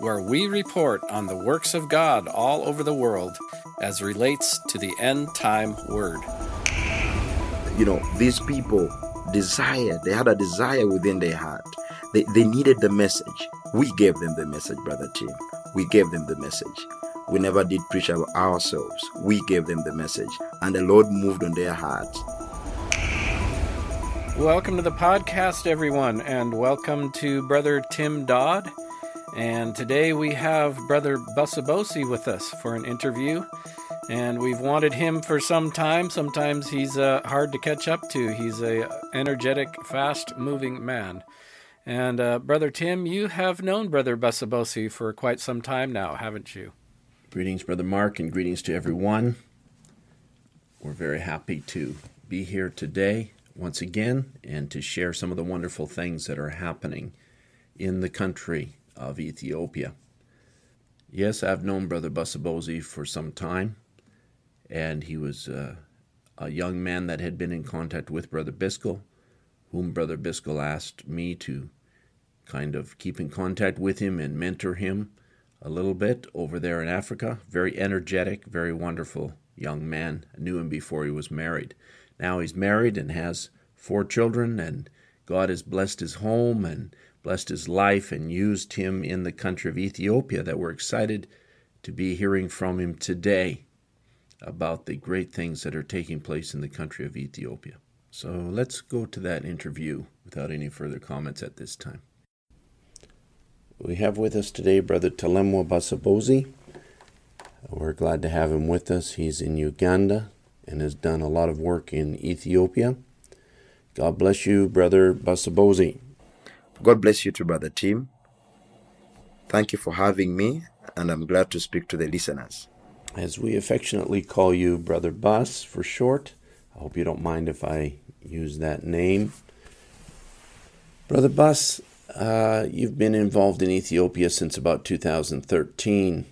where we report on the works of God all over the world as relates to the end time word. You know, these people desired, they had a desire within their heart. They, they needed the message. We gave them the message, Brother Tim. We gave them the message. We never did preach ourselves. We gave them the message, and the Lord moved on their hearts. Welcome to the podcast, everyone, and welcome to Brother Tim Dodd. And today we have Brother Busabosi with us for an interview. And we've wanted him for some time. Sometimes he's uh, hard to catch up to. He's a energetic, fast-moving man. And uh, Brother Tim, you have known Brother Busabosi for quite some time now, haven't you? Greetings, Brother Mark, and greetings to everyone. We're very happy to be here today once again and to share some of the wonderful things that are happening in the country of Ethiopia. Yes, I've known Brother Busabosi for some time, and he was uh, a young man that had been in contact with Brother Biscoe, whom Brother Biscoe asked me to kind of keep in contact with him and mentor him a little bit over there in Africa. Very energetic, very wonderful young man. I knew him before he was married. Now he's married and has four children, and God has blessed his home and blessed his life and used him in the country of Ethiopia that we're excited to be hearing from him today about the great things that are taking place in the country of Ethiopia. So let's go to that interview without any further comments at this time. We have with us today Brother Talemwa Busabosi. We're glad to have him with us. He's in Uganda and has done a lot of work in Ethiopia. God bless you, Brother Busabosi. God bless you too, Brother Tim. Thank you for having me, and I'm glad to speak to the listeners. As we affectionately call you Brother Bus for short, I hope you don't mind if I use that name. Brother Bus, uh, you've been involved in Ethiopia since about 2013.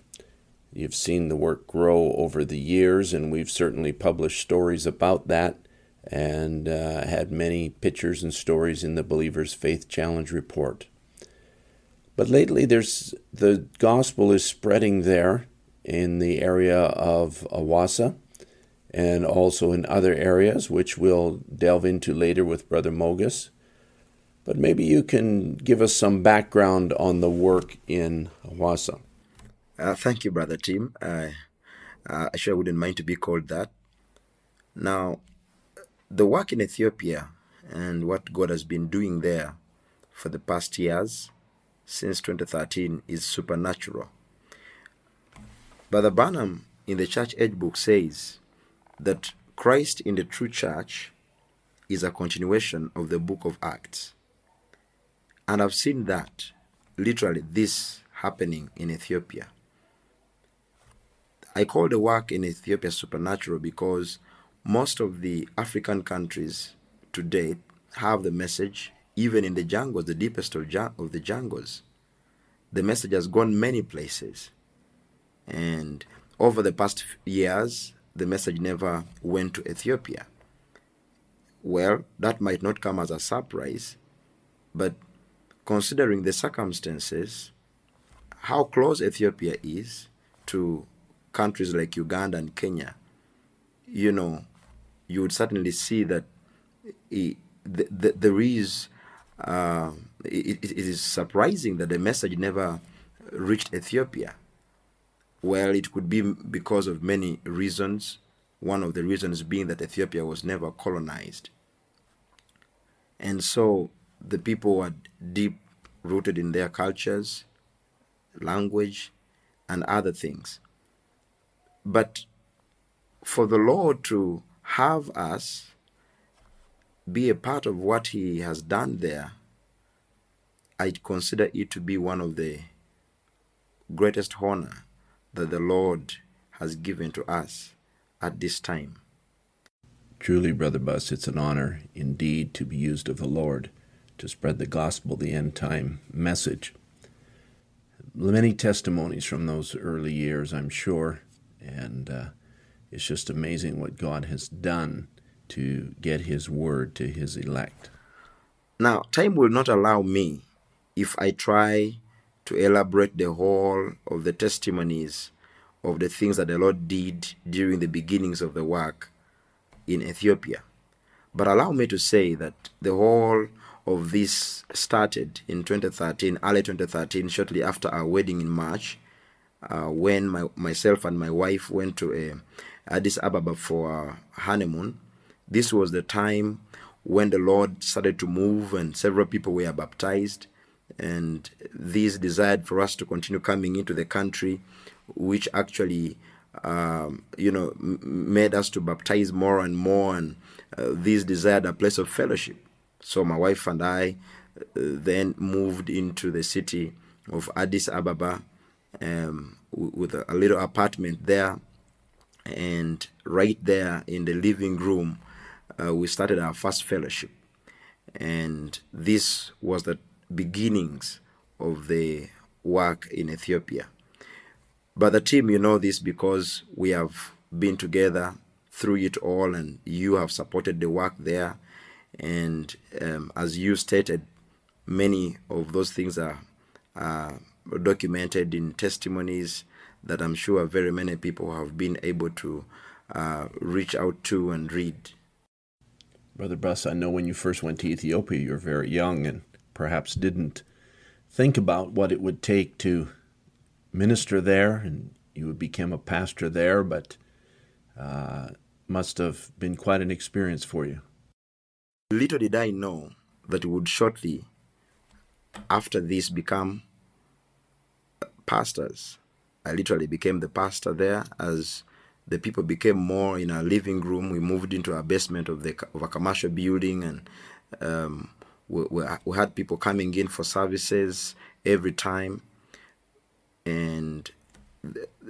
You've seen the work grow over the years, and we've certainly published stories about that and uh, had many pictures and stories in the Believer's Faith Challenge report. But lately, there's the gospel is spreading there in the area of Awasa and also in other areas, which we'll delve into later with Brother Mogus. But maybe you can give us some background on the work in Awasa. Uh, thank you, Brother Tim. Uh, uh, I sure wouldn't mind to be called that. Now, the work in Ethiopia and what God has been doing there for the past years, since 2013, is supernatural. Brother Branham in the Church Age book says that Christ in the true church is a continuation of the book of Acts. And I've seen that, literally, this happening in Ethiopia. I call the work in Ethiopia supernatural because most of the African countries today have the message, even in the jungles, the deepest of, of the jungles. The message has gone many places. And over the past years, the message never went to Ethiopia. Well, that might not come as a surprise, but considering the circumstances, how close Ethiopia is to countries like Uganda and Kenya, you know, you would certainly see that it, the, the, there is, uh, it, it is surprising that the message never reached Ethiopia. Well, it could be because of many reasons. One of the reasons being that Ethiopia was never colonized. And so the people were deep rooted in their cultures, language, and other things. But for the Lord to have us be a part of what He has done there, I consider it to be one of the greatest honor that the Lord has given to us at this time. Truly, Brother Bus, it's an honor indeed to be used of the Lord to spread the gospel, the end time message. Many testimonies from those early years, I'm sure, and uh, it's just amazing what God has done to get His word to His elect. Now, time will not allow me if I try to elaborate the whole of the testimonies of the things that the Lord did during the beginnings of the work in Ethiopia. But allow me to say that the whole of this started in 2013, early 2013, shortly after our wedding in March, uh, when my, myself and my wife went to uh, Addis Ababa for honeymoon. This was the time when the Lord started to move and several people were baptized. And this desired for us to continue coming into the country, which actually, um, you know, m- made us to baptize more and more. And uh, this desired a place of fellowship. So my wife and I uh, then moved into the city of Addis Ababa um, with a, a little apartment there. And right there in the living room, uh, we started our first fellowship. And this was the beginnings of the work in Ethiopia. But the team, you know this because we have been together through it all, and you have supported the work there. And um, as you stated, many of those things are, are documented in testimonies that I'm sure very many people have been able to uh, reach out to and read. Brother Bus, I know when you first went to Ethiopia, you were very young and perhaps didn't think about what it would take to minister there, and you would become a pastor there, but uh, must have been quite an experience for you. Little did I know that we would shortly after this become pastors. I literally became the pastor there as the people became more in our living room. We moved into our basement of the of a commercial building, and um, we, we, we had people coming in for services every time. And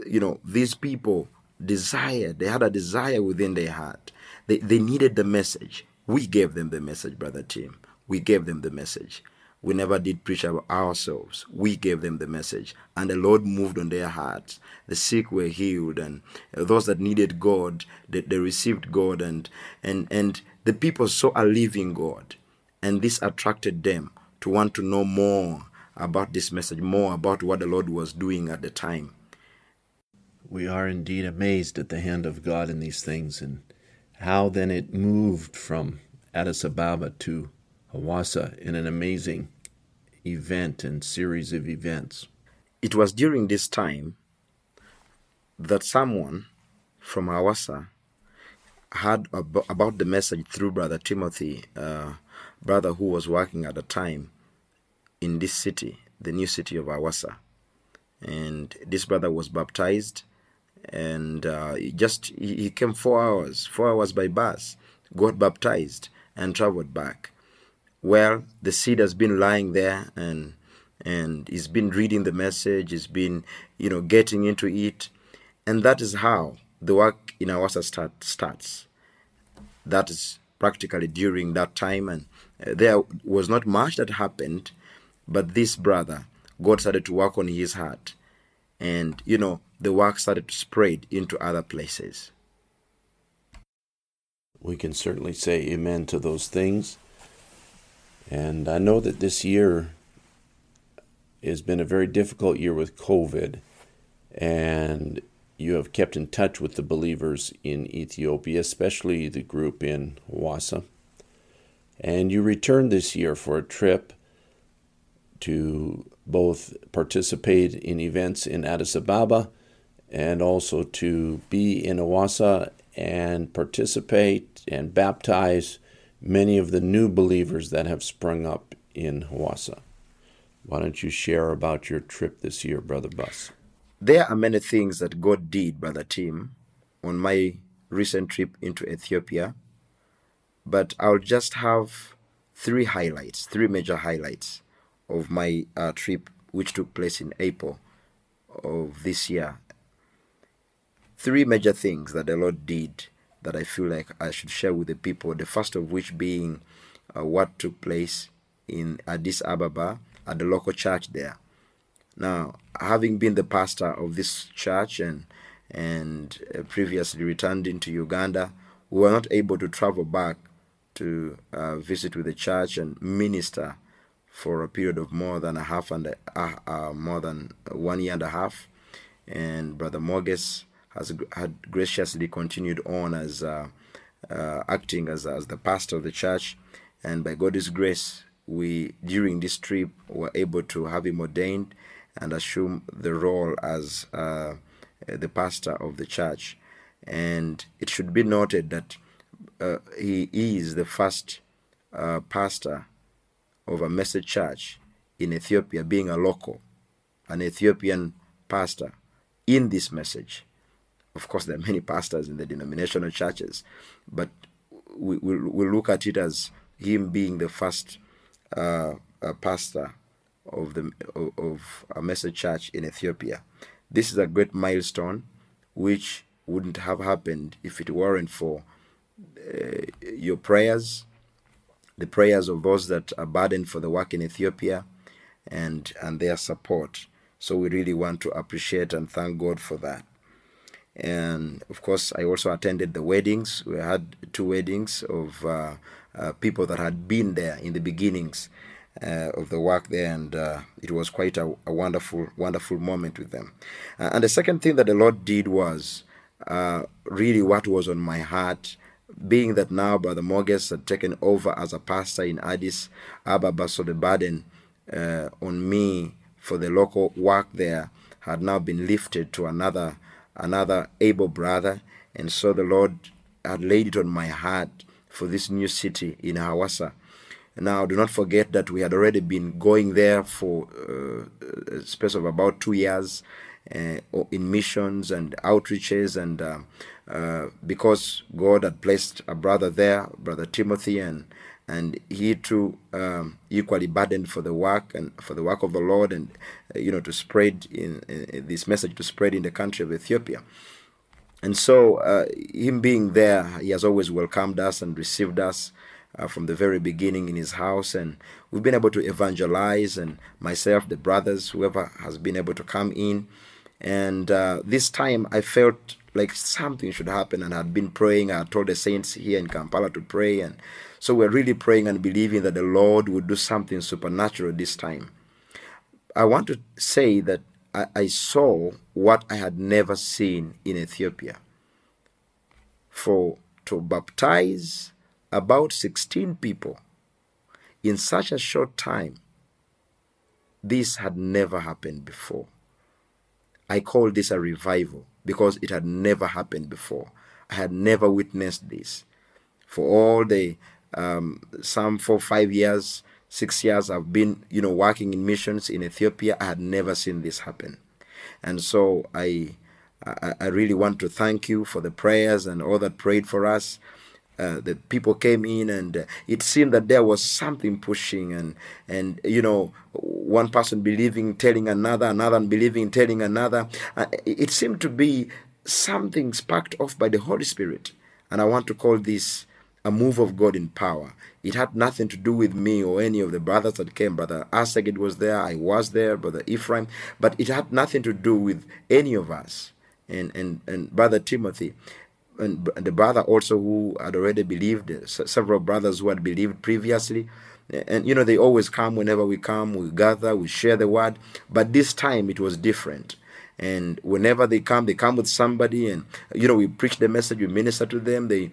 you know, these people desired. They had a desire within their heart. They they needed the message. We gave them the message, brother Tim. We gave them the message. We never did preach about ourselves. We gave them the message, and the Lord moved on their hearts. The sick were healed, and those that needed God, they, they received God, and and and the people saw a living God, and this attracted them to want to know more about this message, more about what the Lord was doing at the time. We are indeed amazed at the hand of God in these things, and how then it moved from Addis Ababa to Hawassa in an amazing event and series of events. It was during this time that someone from Hawassa heard ab- about the message through Brother Timothy, uh, brother who was working at the time in this city, the new city of Hawassa. And this brother was baptized, and uh, just he came four hours, four hours by bus, got baptized, and traveled back well the seed has been lying there and and he's been reading the message he's been you know getting into it. And that is how the work in Awasa start, starts. That is practically during that time and uh, there was not much that happened but this brother god started to work on his heart. And you know the work started to spread into other places. We can certainly say amen to those things. And I know that this year has been a very difficult year with COVID, and you have kept in touch with the believers in Ethiopia, especially the group in Hawassa. And you returned this year for a trip to both participate in events in Addis Ababa and also to be in Hawassa and participate and baptize many of the new believers that have sprung up in Hawassa. Why don't you share about your trip this year, Brother Bus? There are many things that God did, Brother Tim, on my recent trip into Ethiopia, but I'll just have three highlights, three major highlights of my uh, trip, which took place in April of this year. Three major things that the Lord did that I feel like I should share with the people. The first of which being uh, what took place in Addis Ababa at the local church there. Now, having been the pastor of this church and and uh, previously returned into Uganda, we were not able to travel back to uh, visit with the church and minister for a period of more than a half and a, more than one year and a half. And Brother Morges has had graciously continued on as uh, uh, acting as, as the pastor of the church. And by God's grace, we during this trip were able to have him ordained and assume the role as uh, the pastor of the church. And it should be noted that uh, he is the first uh, pastor of a message church in Ethiopia, being a local, an Ethiopian pastor in this message. Of course, there are many pastors in the denominational churches, but we will we look at it as him being the first uh, pastor of the of a message church in Ethiopia. This is a great milestone, which wouldn't have happened if it weren't for uh, your prayers, the prayers of those that are burdened for the work in Ethiopia, and and their support. So we really want to appreciate and thank God for that. And of course, I also attended the weddings. We had two weddings of uh, uh, people that had been there in the beginnings uh, of the work there, and uh, it was quite a, a, wonderful, wonderful moment with them. Uh, and the second thing that the Lord did was uh, really what was on my heart, being that now Brother Morges had taken over as a pastor in Addis Ababa, so the burden on me for the local work there had now been lifted to another another able brother, and so the Lord had laid it on my heart for this new city in Hawassa. Now, do not forget that we had already been going there for uh, a space of about two years uh, in missions and outreaches, and uh, uh, because God had placed a brother there, Brother Timothy, and and he too um, equally burdened for the work and for the work of the Lord, and uh, you know to spread in, in, this message to spread in the country of Ethiopia. And so, uh, him being there, he has always welcomed us and received us uh, from the very beginning in his house, and we've been able to evangelize, and myself, the brothers, whoever has been able to come in. And uh, this time I felt like something should happen, and I'd been praying. I told the saints here in Kampala to pray, and so we're really praying and believing that the Lord would do something supernatural this time. I want to say that I, I saw what I had never seen in Ethiopia. For to baptize about 16 people in such a short time. This had never happened before. I call this a revival because it had never happened before. I had never witnessed this. For all the um, some four, five years, six years I've been, you know, working in missions in Ethiopia, I had never seen this happen. And so I, I, I really want to thank you for the prayers and all that prayed for us. Uh, the people came in and uh, it seemed that there was something pushing and and you know one person believing telling another another believing telling another. Uh, it seemed to be something sparked off by the holy spirit. And i want to call this a move of god in power. It had nothing to do with me or any of the brothers that came. Brother Aseged was there i was there brother ephraim. But it had nothing to do with any of us. And and and brother timothy and the brother also who had already believed, several brothers who had believed previously. And you know, they always come whenever we come, we gather, we share the word. But this time it was different. And whenever they come, they come with somebody, and you know, we preach the message, we minister to them. They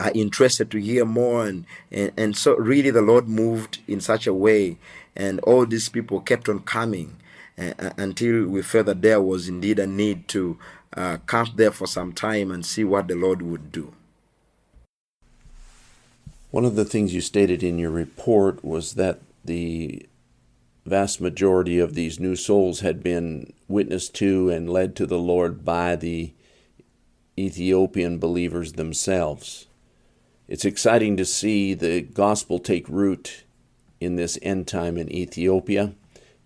are interested to hear more, and and, and so really the Lord moved in such a way, and all these people kept on coming uh, until we felt that there was indeed a need to uh, camp there for some time and see what the Lord would do. One of the things you stated in your report was that the vast majority of these new souls had been witnessed to and led to the Lord by the Ethiopian believers themselves. It's exciting to see the gospel take root in this end time in Ethiopia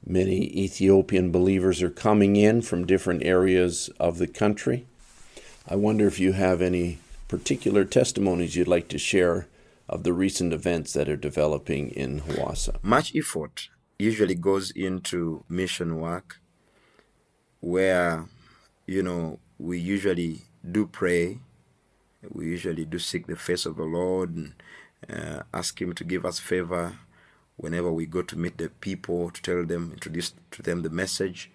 Many Ethiopian believers are coming in from different areas of the country. I wonder if you have any particular testimonies you'd like to share of the recent events that are developing in Hawassa. Much effort usually goes into mission work where, you know, we usually do pray, we usually do seek the face of the Lord and uh, ask Him to give us favor whenever we go to meet the people, to tell them, introduce to them the message.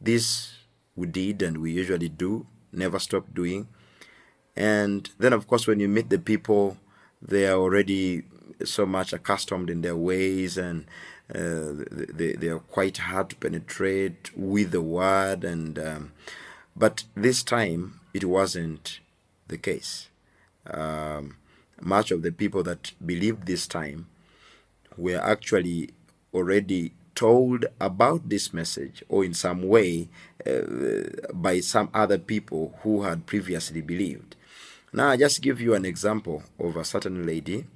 This we did and we usually do, never stop doing. And then, of course, when you meet the people, they are already so much accustomed in their ways and uh, they, they are quite hard to penetrate with the word. And um, but this time it wasn't the case. Um, much of the people that believed this time were actually already told about this message or in some way uh, by some other people who had previously believed. Now, I just give you an example of a certain lady,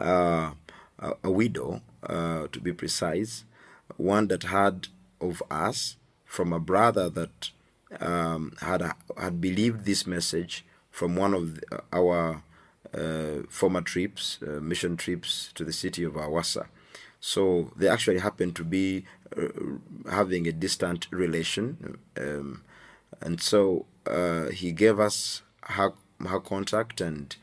uh, a, a, widow, uh, to be precise, one that had of us from a brother that um, had had believed this message from one of the, our former trips, uh, mission trips to the city of Hawassa. So they actually happened to be uh, having a distant relation, um, and so uh, he gave us her her contact and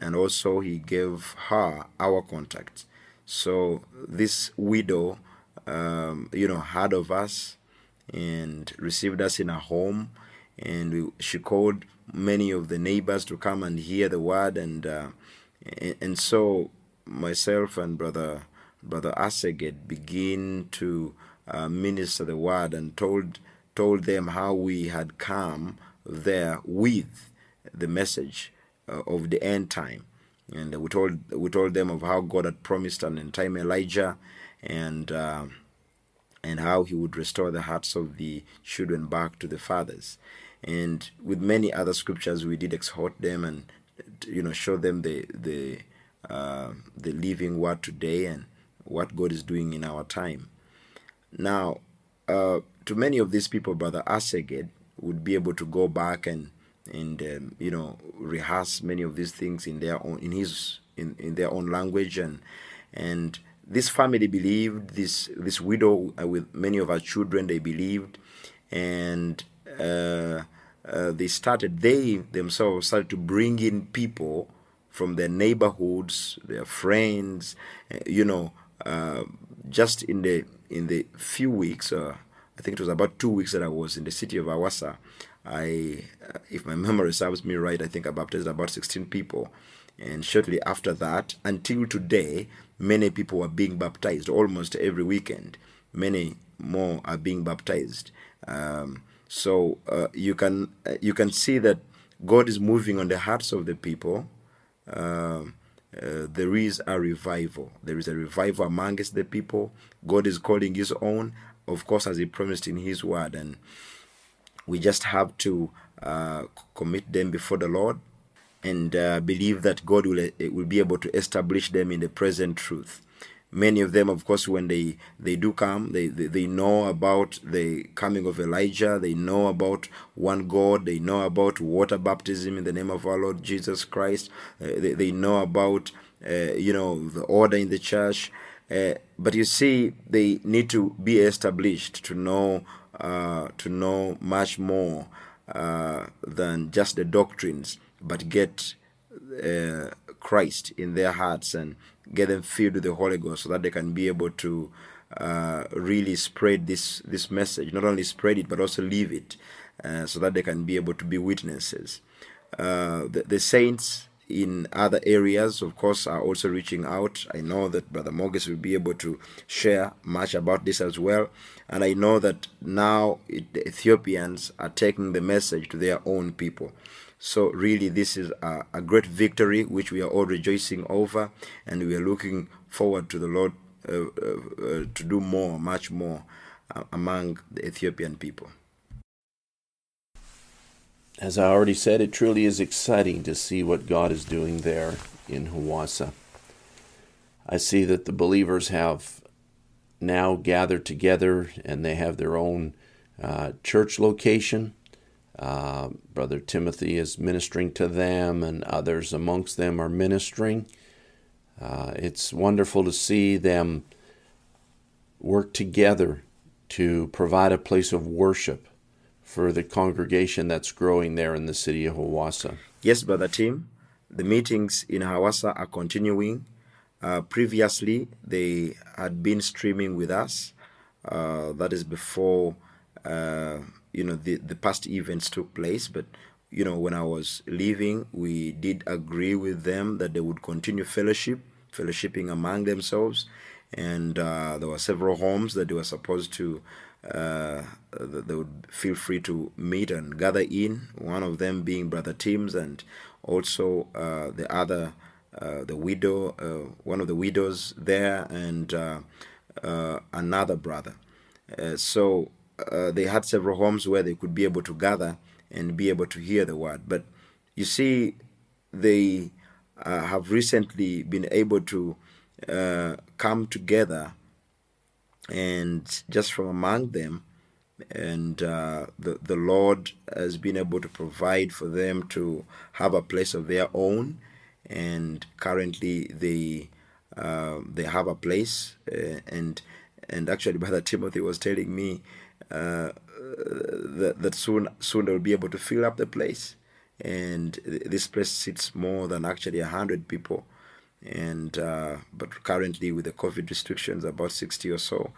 and also he gave her our contact. So this widow, um, you know, heard of us and received us in her home, and we, she called many of the neighbors to come and hear the word, and uh, and, so myself and brother brother Aseged begin to uh, minister the word and told told them how we had come there with the message uh, of the end time. And we told we told them of how God had promised an end time Elijah, and uh, and how He would restore the hearts of the children back to the fathers. And with many other scriptures, we did exhort them and you know show them the the uh, the living word today and what God is doing in our time. Now, uh, to many of these people, Brother Aseged would be able to go back and and um, you know rehearse many of these things in their own in his in, in their own language and and this family believed this this widow uh, with many of her children they believed and they started they themselves started to bring in people from their neighborhoods their friends uh, you know uh, just in the in the few weeks uh, I think it was about two weeks that I was in the city of Hawassa I, uh, if my memory serves me right, I think I baptized about 16 people. And shortly after that, until today, many people are being baptized almost every weekend. Many more are being baptized. Um, so uh, you can uh, you can see that God is moving on the hearts of the people. Um, uh, there is a revival. There is a revival amongst the people. God is calling His own, of course, as He promised in His word. And we just have to uh, commit them before the Lord and uh, believe that God will, uh, will be able to establish them in the present truth. Many of them, of course, when they, they do come, they, they, they know about the coming of Elijah, they know about one God, they know about water baptism in the name of our Lord Jesus Christ, uh, they, they know about, uh, you know, the order in the church. Uh, but you see, they need to be established to know uh, to know much more uh, than just the doctrines, but get uh, Christ in their hearts and get them filled with the Holy Ghost so that they can be able to uh, really spread this, this message. Not only spread it, but also live it uh, so that they can be able to be witnesses. Uh, the, the saints in other areas, of course, are also reaching out. I know that Brother Morris will be able to share much about this as well. And I know that now it, the Ethiopians are taking the message to their own people. So, really, this is a, a great victory which we are all rejoicing over, and we are looking forward to the Lord uh, uh, uh, to do more, much more uh, among the Ethiopian people as I already said, it truly is exciting to see what God is doing there in Hawassa. I see that the believers have now gathered together and they have their own uh, church location. Uh, Brother Timothy is ministering to them, and others amongst them are ministering. Uh, it's wonderful to see them work together to provide a place of worship for the congregation that's growing there in the city of Hawassa. Yes, Brother Tim. The meetings in Hawassa are continuing. Uh, previously, they had been streaming with us. Uh, that is before uh, you know the the past events took place. But you know when I was leaving, we did agree with them that they would continue fellowship, fellowshipping among themselves, and uh, there were several homes that they were supposed to. Uh, they would feel free to meet and gather in. One of them being Brother Tim's, and also uh, the other, uh, the widow, uh, one of the widows there, and uh, uh, another brother. so they had several homes where they could be able to gather and be able to hear the word. But you see, they have recently been able to come together and just from among them and uh, the the Lord has been able to provide for them to have a place of their own, and currently they uh, they have a place, uh, and and actually, Brother Timothy was telling me uh, that that soon soon they'll be able to fill up the place, and this place seats more than actually a hundred people and uh, but currently with the COVID restrictions, about sixty or so.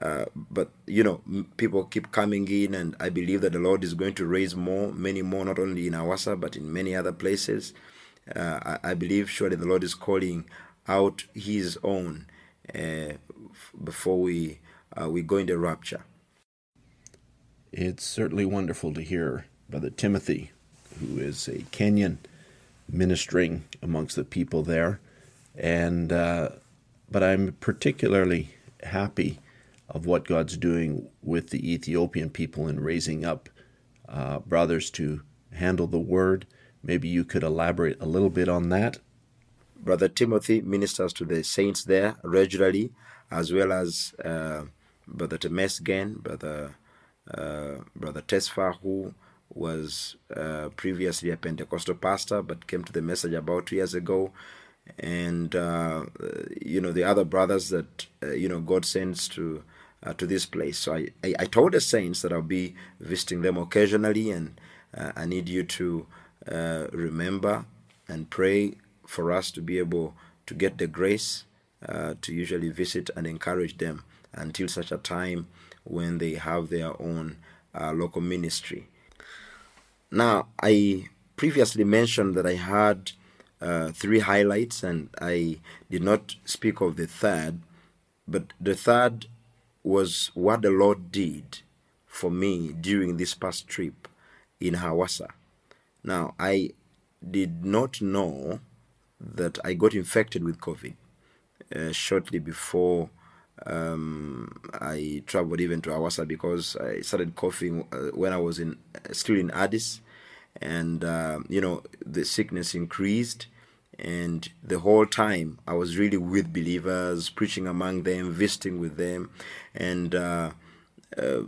Uh, but you know, people keep coming in, and I believe that the Lord is going to raise more, many more, not only in Awasa but in many other places. Uh, I, I, believe surely the Lord is calling out His own uh, before we uh, we go into rapture. It's certainly wonderful to hear Brother Timothy, who is a Kenyan, ministering amongst the people there and uh, but I'm particularly happy of what God's doing with the Ethiopian people in raising up uh, brothers to handle the word. Maybe you could elaborate a little bit on that. Brother Timothy ministers to the saints there regularly, as well as uh, Brother Temesgen, Brother Brother Tesfa, who was uh, previously a Pentecostal pastor but came to the message about two years ago and uh, you know the other brothers that uh, you know God sends to uh, to this place. So I, I, I told the saints that I'll be visiting them occasionally, and uh, I need you to uh, remember and pray for us to be able to get the grace uh, to usually visit and encourage them until such a time when they have their own local ministry. Now I previously mentioned that I had uh, three highlights, and I did not speak of the third, but the third was what the Lord did for me during this past trip in Hawassa. Now, I did not know that I got infected with COVID uh, shortly before um, I traveled even to Awasa because I started coughing uh, when I was in still in Addis, and uh, you know the sickness increased. And the whole time i was really with believers preaching among them visiting with them. And uh, uh,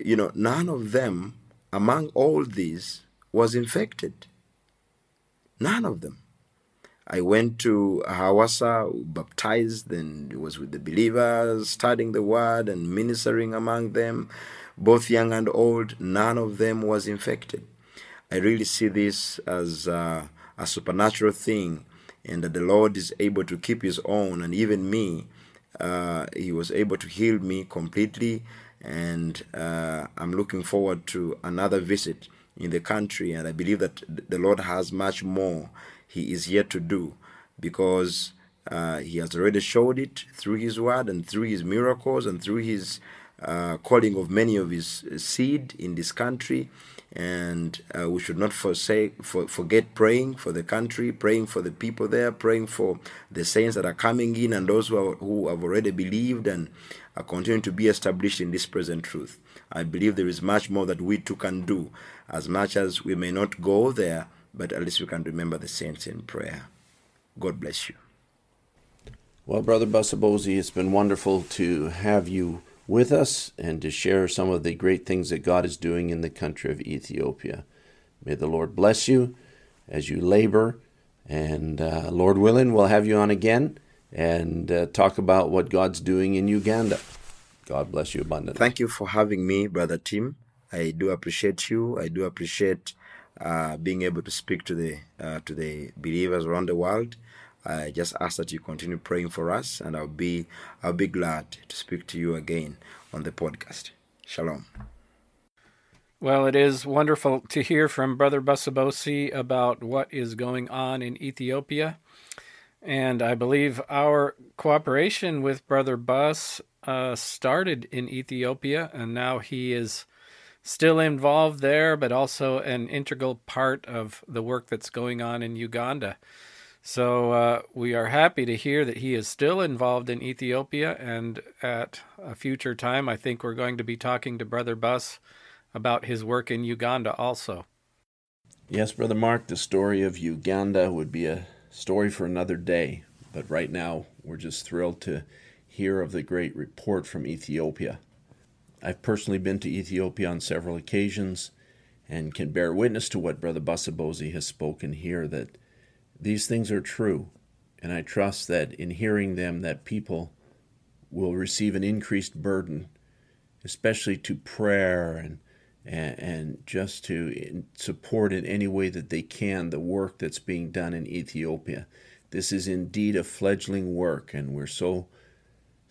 you know none of them among all these was infected. None of them i went to hawassa baptized and was with the believers studying the word and ministering among them both young and old. None of them was infected. I really see this as uh, a supernatural thing and that the Lord is able to keep his own and even me uh, he was able to heal me completely and uh, I'm looking forward to another visit in the country and I believe that the Lord has much more he is yet to do because uh, he has already showed it through his word and through his miracles and through his uh, calling of many of his seed in this country. And uh, we should not forsake for, forget praying for the country praying for the people there praying for the saints that are coming in and those who, are, who have already believed and are continuing to be established in this present truth. I believe there is much more that we too can do as much as we may not go there but at least we can remember the saints in prayer god bless you Well, Brother Busabosi, it's been wonderful to have you with us and to share some of the great things that God is doing in the country of Ethiopia. May the Lord bless you as you labor. And uh, Lord willing, we'll have you on again and uh, talk about what God's doing in Uganda. God bless you abundantly. Thank you for having me, Brother Tim. I do appreciate you. I do appreciate uh, being able to speak to the uh, to the believers around the world. I just ask that you continue praying for us, and I'll be I'll be glad to speak to you again on the podcast. Shalom. Well, it is wonderful to hear from Brother Busabosi about what is going on in Ethiopia. And I believe our cooperation with Brother Bus uh, started in Ethiopia, and now he is still involved there, but also an integral part of the work that's going on in Uganda. So uh, we are happy to hear that he is still involved in Ethiopia, and at a future time, I think we're going to be talking to Brother Bus about his work in Uganda also. Yes, Brother Mark, the story of Uganda would be a story for another day, but right now we're just thrilled to hear of the great report from Ethiopia. I've personally been to Ethiopia on several occasions and can bear witness to what Brother Busabosi has spoken here that these things are true, and I trust that in hearing them that people will receive an increased burden, especially to prayer and and, and just to support in any way that they can the work that's being done in Ethiopia. This is indeed a fledgling work, and we're so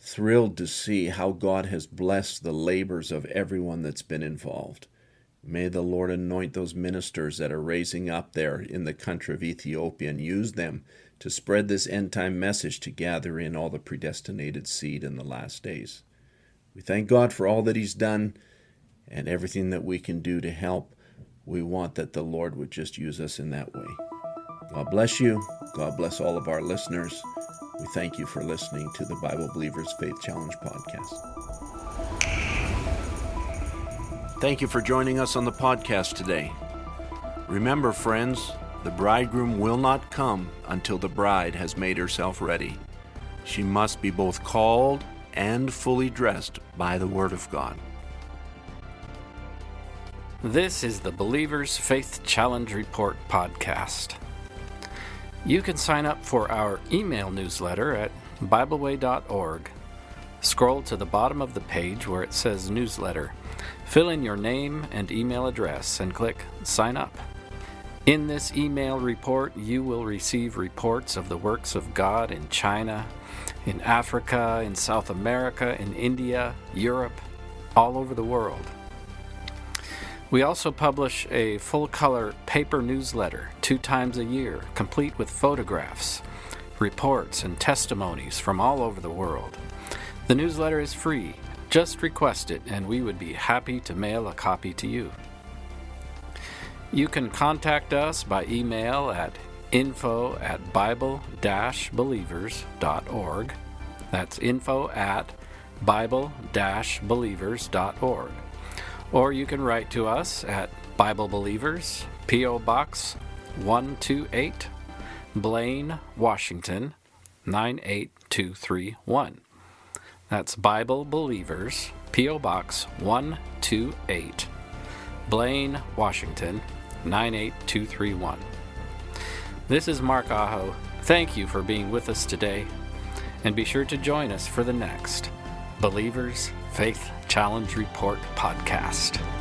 thrilled to see how God has blessed the labors of everyone that's been involved. May the Lord anoint those ministers that are raising up there in the country of Ethiopia and use them to spread this end time message to gather in all the predestinated seed in the last days. We thank God for all that He's done and everything that we can do to help. We want that the Lord would just use us in that way. God bless you. God bless all of our listeners. We thank you for listening to the Bible Believers Faith Challenge podcast. Thank you for joining us on the podcast today. Remember, friends, the bridegroom will not come until the bride has made herself ready. She must be both called and fully dressed by the Word of God. This is the Believer's Faith Challenge Report podcast. You can sign up for our email newsletter at BibleWay.org. Scroll to the bottom of the page where it says Newsletter Fill in your name and email address and click Sign Up. In this email report, you will receive reports of the works of God in China, in Africa, in South America, in India, Europe, all over the world. We also publish a full color paper newsletter two times a year, complete with photographs, reports, and testimonies from all over the world. The newsletter is free just request it, and we would be happy to mail a copy to you. You can contact us by email at info at bible believers.org. That's info at bible believers.org. Or you can write to us at Bible Believers, P.O. Box 128, Blaine, Washington 98231. That's Bible Believers, P.O. Box 128, Blaine, Washington 98231. This is Mark Aho. Thank you for being with us today, and be sure to join us for the next Believers Faith Challenge Report podcast.